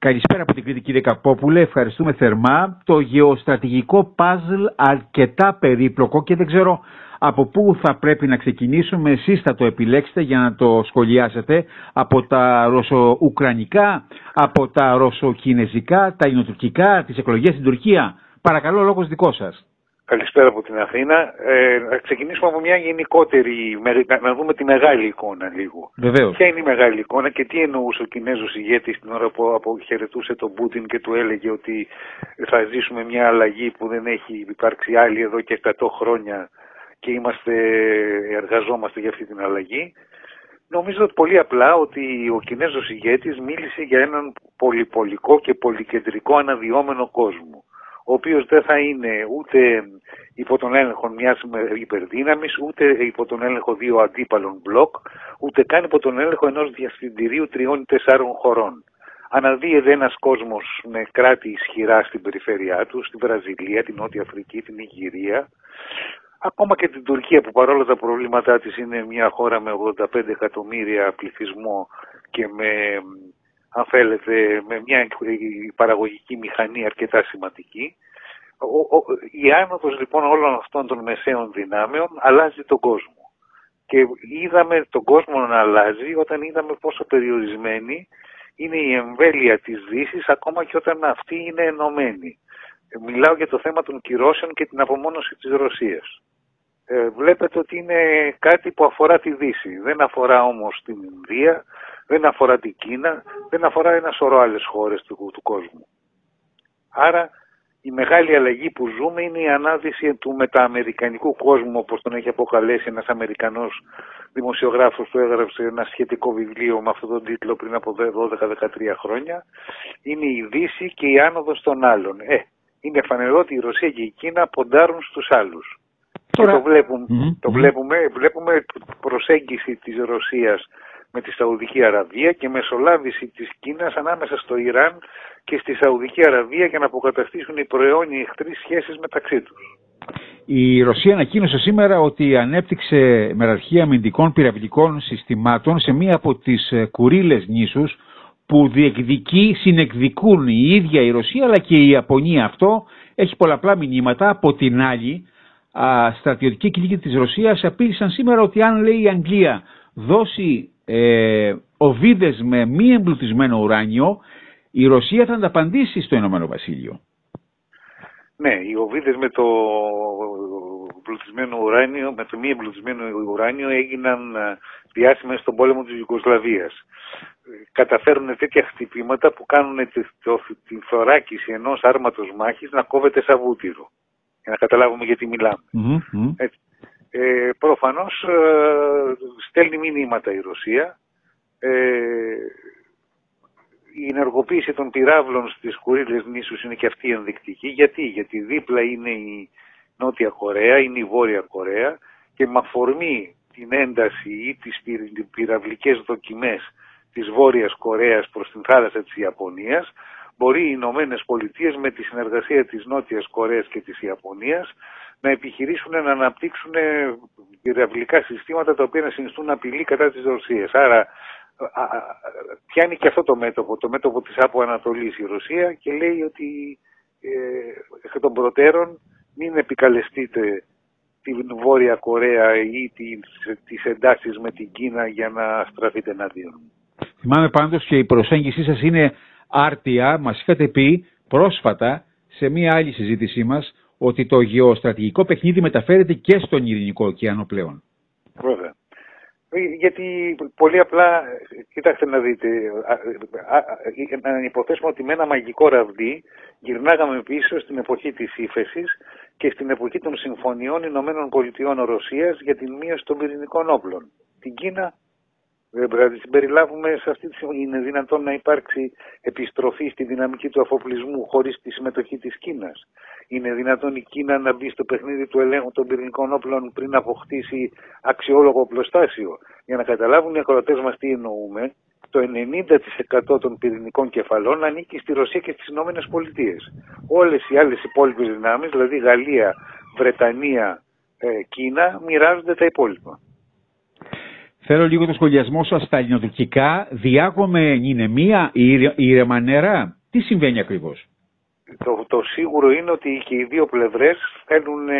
Καλησπέρα από την Κρήτικη Δεκαπόπουλε. Ευχαριστούμε θερμά. Το γεωστρατηγικό παζλ αρκετά περίπλοκο και δεν ξέρω από πού θα πρέπει να ξεκινήσουμε. Εσείς θα το επιλέξετε για να το σχολιάσετε. Από τα ρωσο-ουκρανικά, από τα ρωσο-κινέζικα, τα ινοτουρκικά, τις εκλογές στην Τουρκία. Παρακαλώ, λόγος δικός σας. Καλησπέρα από την Αθήνα. Ε, να ξεκινήσουμε από μια γενικότερη, να δούμε τη μεγάλη εικόνα λίγο. Βεβαίως. Ποια είναι η μεγάλη εικόνα και τι εννοούσε ο Κινέζος ηγέτης την ώρα που αποχαιρετούσε τον Πούτιν και του έλεγε ότι θα ζήσουμε μια αλλαγή που δεν έχει υπάρξει άλλη εδώ και 100 χρόνια και είμαστε, εργαζόμαστε για αυτή την αλλαγή. Νομίζω πολύ απλά ότι ο Κινέζος ηγέτης μίλησε για έναν πολυπολικό και πολυκεντρικό αναδυόμενο κόσμο ο οποίος δεν θα είναι ούτε υπό τον έλεγχο μιας υπερδύναμης, ούτε υπό τον έλεγχο δύο αντίπαλων μπλοκ, ούτε καν υπό τον έλεγχο ενός διαστηντηρίου τριών ή τεσσάρων χωρών. Αναδύεται ένας κόσμος με κράτη ισχυρά στην περιφέρειά του, στη Βραζιλία, την Νότια Αφρική, την Ιγυρία, ακόμα και την Τουρκία που παρόλα τα προβλήματά της είναι μια χώρα με 85 εκατομμύρια πληθυσμό και με αν θέλετε, με μια παραγωγική μηχανή αρκετά σημαντική. Η άνοδος λοιπόν όλων αυτών των μεσαίων δυνάμεων αλλάζει τον κόσμο. Και είδαμε τον κόσμο να αλλάζει όταν είδαμε πόσο περιορισμένη είναι η εμβέλεια της Δύσης ακόμα και όταν αυτή είναι ενωμένη. Μιλάω για το θέμα των κυρώσεων και την απομόνωση της Ρωσίας. Ε, βλέπετε ότι είναι κάτι που αφορά τη Δύση. Δεν αφορά όμως την Ινδία, δεν αφορά την Κίνα, δεν αφορά ένα σωρό άλλες χώρες του, του κόσμου. Άρα η μεγάλη αλλαγή που ζούμε είναι η ανάδυση του μετααμερικανικού κόσμου όπως τον έχει αποκαλέσει ένας Αμερικανός δημοσιογράφος που έγραψε ένα σχετικό βιβλίο με αυτόν τον τίτλο πριν από 12-13 χρόνια. Είναι η Δύση και η άνοδος των άλλων. Ε, είναι φανερό ότι η Ρωσία και η Κίνα ποντάρουν στους άλλους. Τώρα... το, βλέπουμε, το βλέπουμε, βλέπουμε προσέγγιση της Ρωσίας με τη Σαουδική Αραβία και μεσολάβηση της Κίνας ανάμεσα στο Ιράν και στη Σαουδική Αραβία για να αποκαταστήσουν οι προαιώνιοι εχθροί σχέσεις μεταξύ τους. Η Ρωσία ανακοίνωσε σήμερα ότι ανέπτυξε μεραρχία αμυντικών πυραυλικών συστημάτων σε μία από τις ε, κουρίλες νήσους που διεκδικεί, συνεκδικούν η ίδια η Ρωσία αλλά και η Ιαπωνία. Αυτό έχει πολλαπλά μηνύματα. Από την άλλη, στρατιωτική κλίκη της Ρωσίας απείλησαν σήμερα ότι αν λέει η Αγγλία δώσει ε, οβίδες με μη εμπλουτισμένο ουράνιο, η Ρωσία θα ανταπαντήσει στο Ηνωμένο Βασίλειο. Ναι, οι οβίδες με το εμπλουτισμένο ουράνιο, με το μη εμπλουτισμένο ουράνιο έγιναν ε, διάσημες στον πόλεμο της Ιουγκοσλαβίας. Καταφέρουν τέτοια χτυπήματα που κάνουν τη, θωράκιση ενός άρματος μάχης να κόβεται σαν βούτυρο. Για να καταλάβουμε γιατί Έτσι. Ε, προφανώς ε, στέλνει μηνύματα η Ρωσία. Ε, η ενεργοποίηση των πυράβλων στις Κουρίλες νήσους είναι και αυτή ενδεικτική. Γιατί, γιατί δίπλα είναι η Νότια Κορέα, είναι η Βόρεια Κορέα και με αφορμή την ένταση ή τις πυραυλικές δοκιμές της Βόρειας Κορέας προς την θάλασσα της Ιαπωνίας μπορεί οι Ηνωμένες Πολιτείες με τη συνεργασία της Νότιας Κορέας και της Ιαπωνίας να επιχειρήσουν να αναπτύξουν πυραυλικά συστήματα τα οποία να συνιστούν απειλή κατά της Ρωσίας. Άρα πιάνει και αυτό το μέτωπο, το μέτωπο της από Ανατολής η Ρωσία και λέει ότι ε, εκ των προτέρων μην επικαλεστείτε την Βόρεια Κορέα ή τις εντάσεις με την Κίνα για να στραφείτε εναντίον. Θυμάμαι πάντως και η προσέγγιση σας είναι άρτια. Μας είχατε πει πρόσφατα σε μία άλλη συζήτησή μας ότι το γεωστρατηγικό παιχνίδι μεταφέρεται και στον Ειρηνικό ωκεανό πλέον. Βέβαια. Γιατί πολύ απλά, κοιτάξτε να δείτε, να υποθέσουμε ότι με ένα μαγικό ραβδί γυρνάγαμε πίσω στην εποχή της ύφεσης και στην εποχή των συμφωνιών Ηνωμένων Πολιτειών Ρωσίας για την μείωση των πυρηνικών όπλων. Την Κίνα να την συμπεριλάβουμε σε αυτή τη στιγμή. Είναι δυνατόν να υπάρξει επιστροφή στη δυναμική του αφοπλισμού χωρίς τη συμμετοχή της Κίνας. Είναι δυνατόν η Κίνα να μπει στο παιχνίδι του ελέγχου των πυρηνικών όπλων πριν αποκτήσει αξιόλογο οπλοστάσιο. Για να καταλάβουν οι ακροατές μας τι εννοούμε, το 90% των πυρηνικών κεφαλών ανήκει στη Ρωσία και στις Ηνωμένες Πολιτείες. Όλες οι άλλες υπόλοιπες δυνάμεις, δηλαδή Γαλλία, Βρετανία, ε, Κίνα, μοιράζονται τα υπόλοιπα. Θέλω λίγο το σχολιασμό σας στα ελληνοτουρκικά. Διάγομαι νηνεμία, ήρεμα νερά. Τι συμβαίνει ακριβώς; Το, το σίγουρο είναι ότι και οι δύο πλευρές θέλουν ε,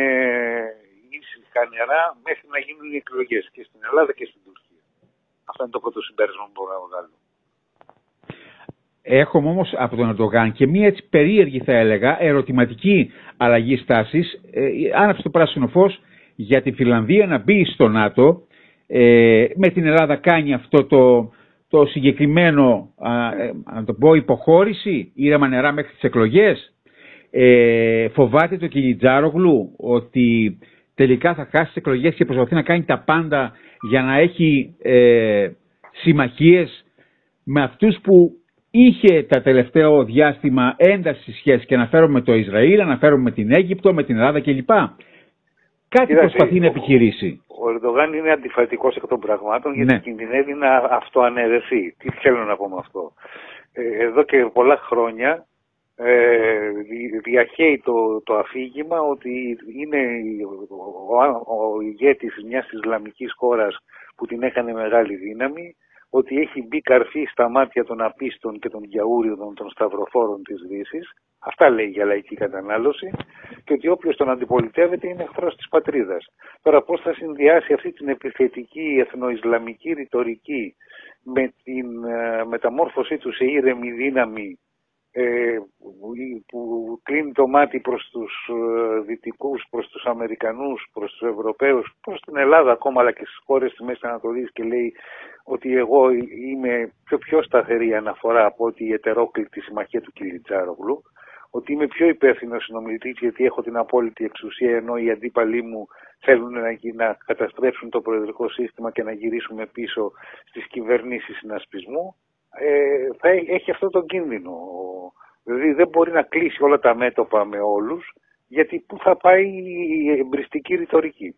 ήσυχα νερά μέχρι να γίνουν οι εκλογές και στην Ελλάδα και στην Τουρκία. Αυτό είναι το πρώτο συμπέρασμα που μπορώ να βγάλω. Έχουμε όμως από τον Ερντογάν και μία έτσι περίεργη θα έλεγα ερωτηματική αλλαγή στάσης. Ε, άναψε το πράσινο φως για τη Φιλανδία να μπει στο ΝΑΤΟ. Ε, με την Ελλάδα κάνει αυτό το, το συγκεκριμένο, α, το πω, υποχώρηση, ήρεμα νερά μέχρι τις εκλογές. Ε, φοβάται το Κιλιτζάρογλου ότι τελικά θα χάσει τις εκλογές και προσπαθεί να κάνει τα πάντα για να έχει ε, συμμαχίες με αυτούς που είχε τα τελευταίο διάστημα ένταση σχέση και αναφέρομαι με το Ισραήλ, αναφέρομαι με την Αίγυπτο, με την Ελλάδα κλπ. Κάτι προσπαθεί να επιχειρήσει. Ο Ερντογάν είναι αντιφατικός εκ των πραγμάτων γιατί ναι. κινδυνεύει να αυτοαναιρεθεί. Τι θέλω να πω με αυτό. Ε, εδώ και πολλά χρόνια ε, διαχέει το, το αφήγημα ότι είναι ο, ο, ο ηγέτης μιας Ισλαμικής χώρας που την έκανε μεγάλη δύναμη ότι έχει μπει καρφί στα μάτια των απίστων και των γιαούριων των σταυροφόρων της Δύσης, αυτά λέει για λαϊκή κατανάλωση, και ότι όποιος τον αντιπολιτεύεται είναι εχθρός της πατρίδας. Τώρα πώς θα συνδυάσει αυτή την επιθετική εθνοϊσλαμική ρητορική με την ε, μεταμόρφωσή του σε ήρεμη δύναμη ε, που κλείνει το μάτι προς τους ε, δυτικούς, προς τους Αμερικανούς, προς τους Ευρωπαίους, προς την Ελλάδα ακόμα αλλά και στις χώρες της Μέσης Ανατολής και λέει ότι εγώ είμαι πιο, πιο σταθερή αναφορά από ότι η ετερόκλητη συμμαχία του Κιλιτζάρογλου, ότι είμαι πιο υπεύθυνο συνομιλητής γιατί έχω την απόλυτη εξουσία ενώ οι αντίπαλοι μου θέλουν να, να καταστρέψουν το προεδρικό σύστημα και να γυρίσουμε πίσω στις κυβερνήσεις συνασπισμού ε, θα έχει αυτό το κίνδυνο. Δηλαδή δεν μπορεί να κλείσει όλα τα μέτωπα με όλους, γιατί πού θα πάει η εμπριστική ρητορική;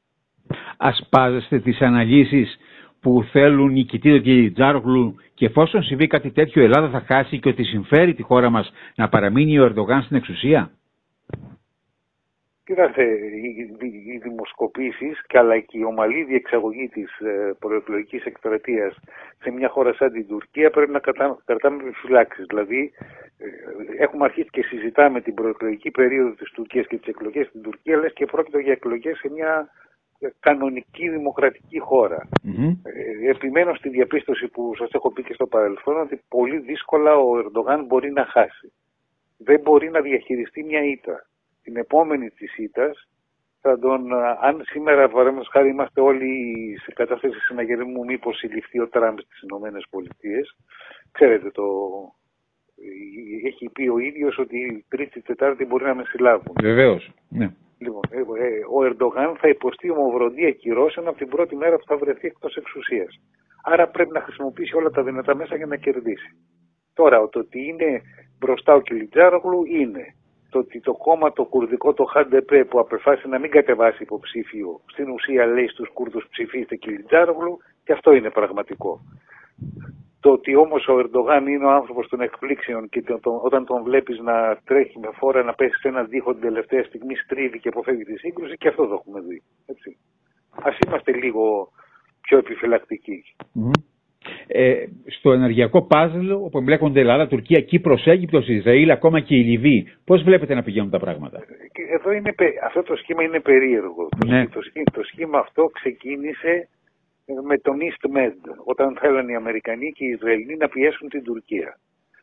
Ασπάζεστε τις αναλύσεις που θέλουν οι Κιτίδο και οι Τζάρογλου και εφόσον συμβεί κάτι τέτοιο η Ελλάδα θα χάσει και ότι συμφέρει τη χώρα μας να παραμείνει ο Ερντογάν στην εξουσία; Κοιτάξτε, οι, οι δημοσκοπήσεις και αλλά και η ομαλή διεξαγωγή της ε, προεκλογικής εκστρατείας σε μια χώρα σαν την Τουρκία πρέπει να κρατάμε επιφυλάξεις. Δηλαδή, ε, έχουμε αρχίσει και συζητάμε την προεκλογική περίοδο της Τουρκίας και τις εκλογές στην Τουρκία, λες και πρόκειται για εκλογές σε μια κανονική δημοκρατική χώρα. Ε, επιμένω στη διαπίστωση που σας έχω πει και στο παρελθόν ότι πολύ δύσκολα ο Ερντογάν μπορεί να χάσει. Δεν μπορεί να διαχειριστεί μια ήττα την επόμενη της ήττας θα τον, αν σήμερα παραδείγματος χάρη είμαστε όλοι σε κατάσταση συναγερμού μήπως συλληφθεί ο Τραμπ στις Ηνωμένες Πολιτείες, ξέρετε το, έχει πει ο ίδιος ότι τρίτη τετάρτη μπορεί να με συλλάβουν. Βεβαίως, ναι. Λοιπόν, ε, ε, ο Ερντογάν θα υποστεί ομοβροντία κυρώσεων από την πρώτη μέρα που θα βρεθεί εκτός εξουσίας. Άρα πρέπει να χρησιμοποιήσει όλα τα δυνατά μέσα για να κερδίσει. Τώρα, το ότι είναι μπροστά ο Κιλιτζάρογλου είναι το ότι το κόμμα το κουρδικό, το ΧΑΝΤΕΠΕ που απεφάσισε να μην κατεβάσει υποψήφιο, στην ουσία λέει στους Κούρδους ψηφίστε Κιλιτζάρογλου και αυτό είναι πραγματικό. Το ότι όμως ο Ερντογάν είναι ο άνθρωπος των εκπλήξεων και το, όταν τον βλέπεις να τρέχει με φόρα να πέσει σε ένα δίχο την τελευταία στιγμή στρίβει και αποφεύγει τη σύγκρουση και αυτό το έχουμε δει. Έτσι. Ας είμαστε λίγο πιο επιφυλακτικοί. Ε, στο ενεργειακό πάζλ όπου εμπλέκονται Ελλάδα, Τουρκία, Κύπρος, Αίγυπτος, Ισραήλ, ακόμα και η Λιβύη. Πώς βλέπετε να πηγαίνουν τα πράγματα; Εδώ είναι, αυτό το σχήμα είναι περίεργο. Ναι. Το, το, σχήμα αυτό ξεκίνησε ε, με τον East Med, όταν θέλουν οι Αμερικανοί και οι Ισραηλοί να πιέσουν την Τουρκία.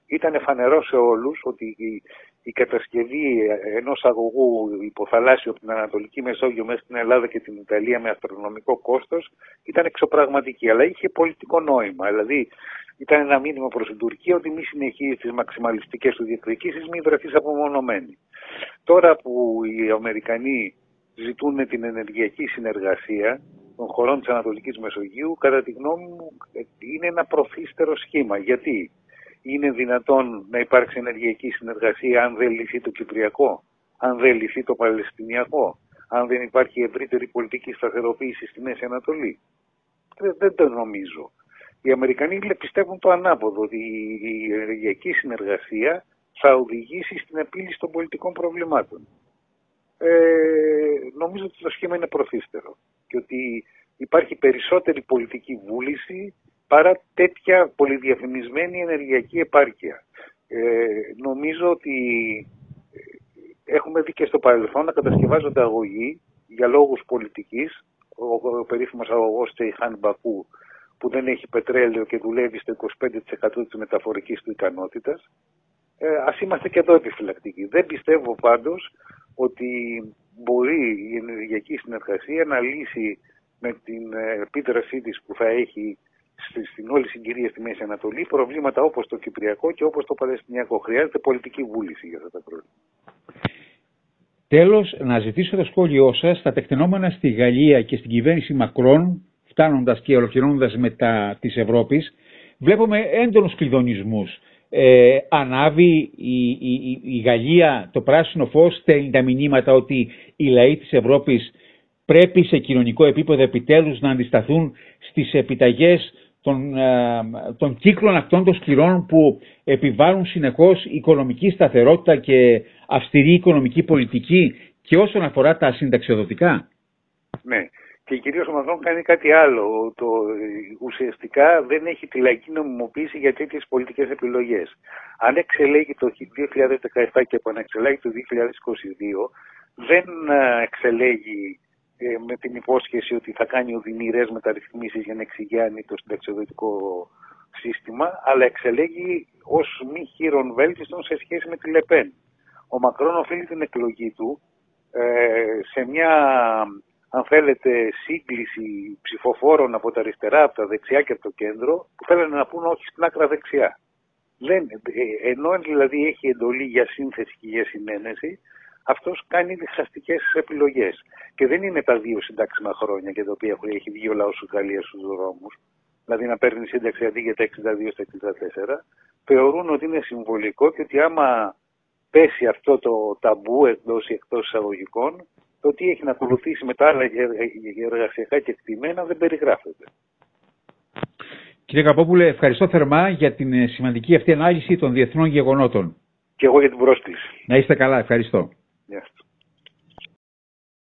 Ήταν φανερό σε όλους ότι η κατασκευή ενός αγωγού υποθαλάσσιου από την Ανατολική Μεσόγειο μέσα στην Ελλάδα και την Ιταλία με αστρονομικό κόστος ήταν εξωπραγματική, αλλά είχε πολιτικό νόημα. Δηλαδή ήταν ένα μήνυμα προς την Τουρκία ότι μη συνεχίζει τις μαξιμαλιστικές του διεκδικήσεις, μην βρεθείς απομονωμένη. Τώρα που οι Αμερικανοί ζητούν την ενεργειακή συνεργασία των χωρών της Ανατολικής Μεσογείου, κατά τη γνώμη μου είναι ένα προθύστερο σχήμα. Γιατί είναι δυνατόν να υπάρξει ενεργειακή συνεργασία αν δεν λυθεί το Κυπριακό, αν δεν λυθεί το Παλαιστινιακό, αν δεν υπάρχει ευρύτερη πολιτική σταθεροποίηση στη Μέση Ανατολή. Δεν, δεν το νομίζω. Οι Αμερικανοί πιστεύουν το ανάποδο, ότι η ενεργειακή συνεργασία θα οδηγήσει στην επίλυση των πολιτικών προβλημάτων. Ε, νομίζω ότι το σχήμα είναι προθύστερο και ότι υπάρχει περισσότερη πολιτική βούληση παρά τέτοια πολυδιαφημισμένη ενεργειακή επάρκεια. Ε, νομίζω ότι ε, έχουμε δει και στο παρελθόν να κατασκευάζονται αγωγοί για λόγους πολιτικής, ο, ο περίφημος αγωγός Τσεϊχάν Μπακού που δεν έχει πετρέλαιο και δουλεύει στο 25% της μεταφορικής του ικανότητας. Ε, ας είμαστε και εδώ επιφυλακτικοί. Δεν πιστεύω πάντως ότι μπορεί η ενεργειακή συνεργασία να λύσει με την ε, επίδρασή της που θα έχει στην όλη συγκυρία στη Μέση Ανατολή προβλήματα όπως το Κυπριακό και όπως το Παλαιστινιακό. Χρειάζεται πολιτική βούληση για αυτά τα προβλήματα. Τέλος, να ζητήσω το σχόλιο σας στα τεκτενόμενα στη Γαλλία και στην κυβέρνηση Μακρόν, φτάνοντας και ολοκληρώνοντας μετά της Ευρώπης, βλέπουμε έντονους κλειδονισμούς. Ε, ανάβει η, η, η, Γαλλία το πράσινο φως, στέλνει τα μηνύματα ότι οι λαοί της Ευρώπης πρέπει σε κοινωνικό επίπεδο επιτέλους να αντισταθούν στις επιταγές των, ε, των κύκλων αυτών των σκληρών που επιβάλλουν συνεχώς οικονομική σταθερότητα και αυστηρή οικονομική πολιτική και όσον αφορά τα συνταξιοδοτικά. Ναι. Και κυρίω ο Μακρόν κάνει κάτι άλλο. Το, ουσιαστικά δεν έχει τη λαϊκή νομιμοποίηση για τέτοιες πολιτικές επιλογές. Αν εξελέγει το 2017 και επανεξελέγει το 2022, δεν ε, εξελέγει ε, με την υπόσχεση ότι θα κάνει οδυνηρές μεταρρυθμίσεις για να εξηγιάνει το συνταξιοδοτικό σύστημα, αλλά εξελέγει ως μη χείρον βέλτιστον σε σχέση με τη Λεπέν. Ο Μακρόν οφείλει την εκλογή του ε, σε μια, αν θέλετε, σύγκληση ψηφοφόρων από τα αριστερά, από τα δεξιά και από το κέντρο, που θέλουν να πούν όχι στην άκρα δεξιά. Δεν, ε, ενώ δηλαδή έχει εντολή για σύνθεση και για συνένεση, αυτός κάνει διχαστικές επιλογές. Και δεν είναι τα δύο συντάξιμα χρόνια για τα οποία έχει βγει ο λαός της Γαλλίας στους δρόμους, δηλαδή να παίρνει σύνταξη αντί για τα 62 στα 64. Θεωρούν ότι είναι συμβολικό και ότι άμα πέσει αυτό το ταμπού εντός ή εκτός εισαγωγικών, το τι έχει να ακολουθήσει με τα άλλα εργασιακά και εκτιμένα δεν περιγράφεται. Κύριε Καπόπουλε, ευχαριστώ θερμά για την σημαντική αυτή ανάλυση των διεθνών γεγονότων. Και εγώ για την πρόσκληση. Να είστε καλά, ευχαριστώ. Yes.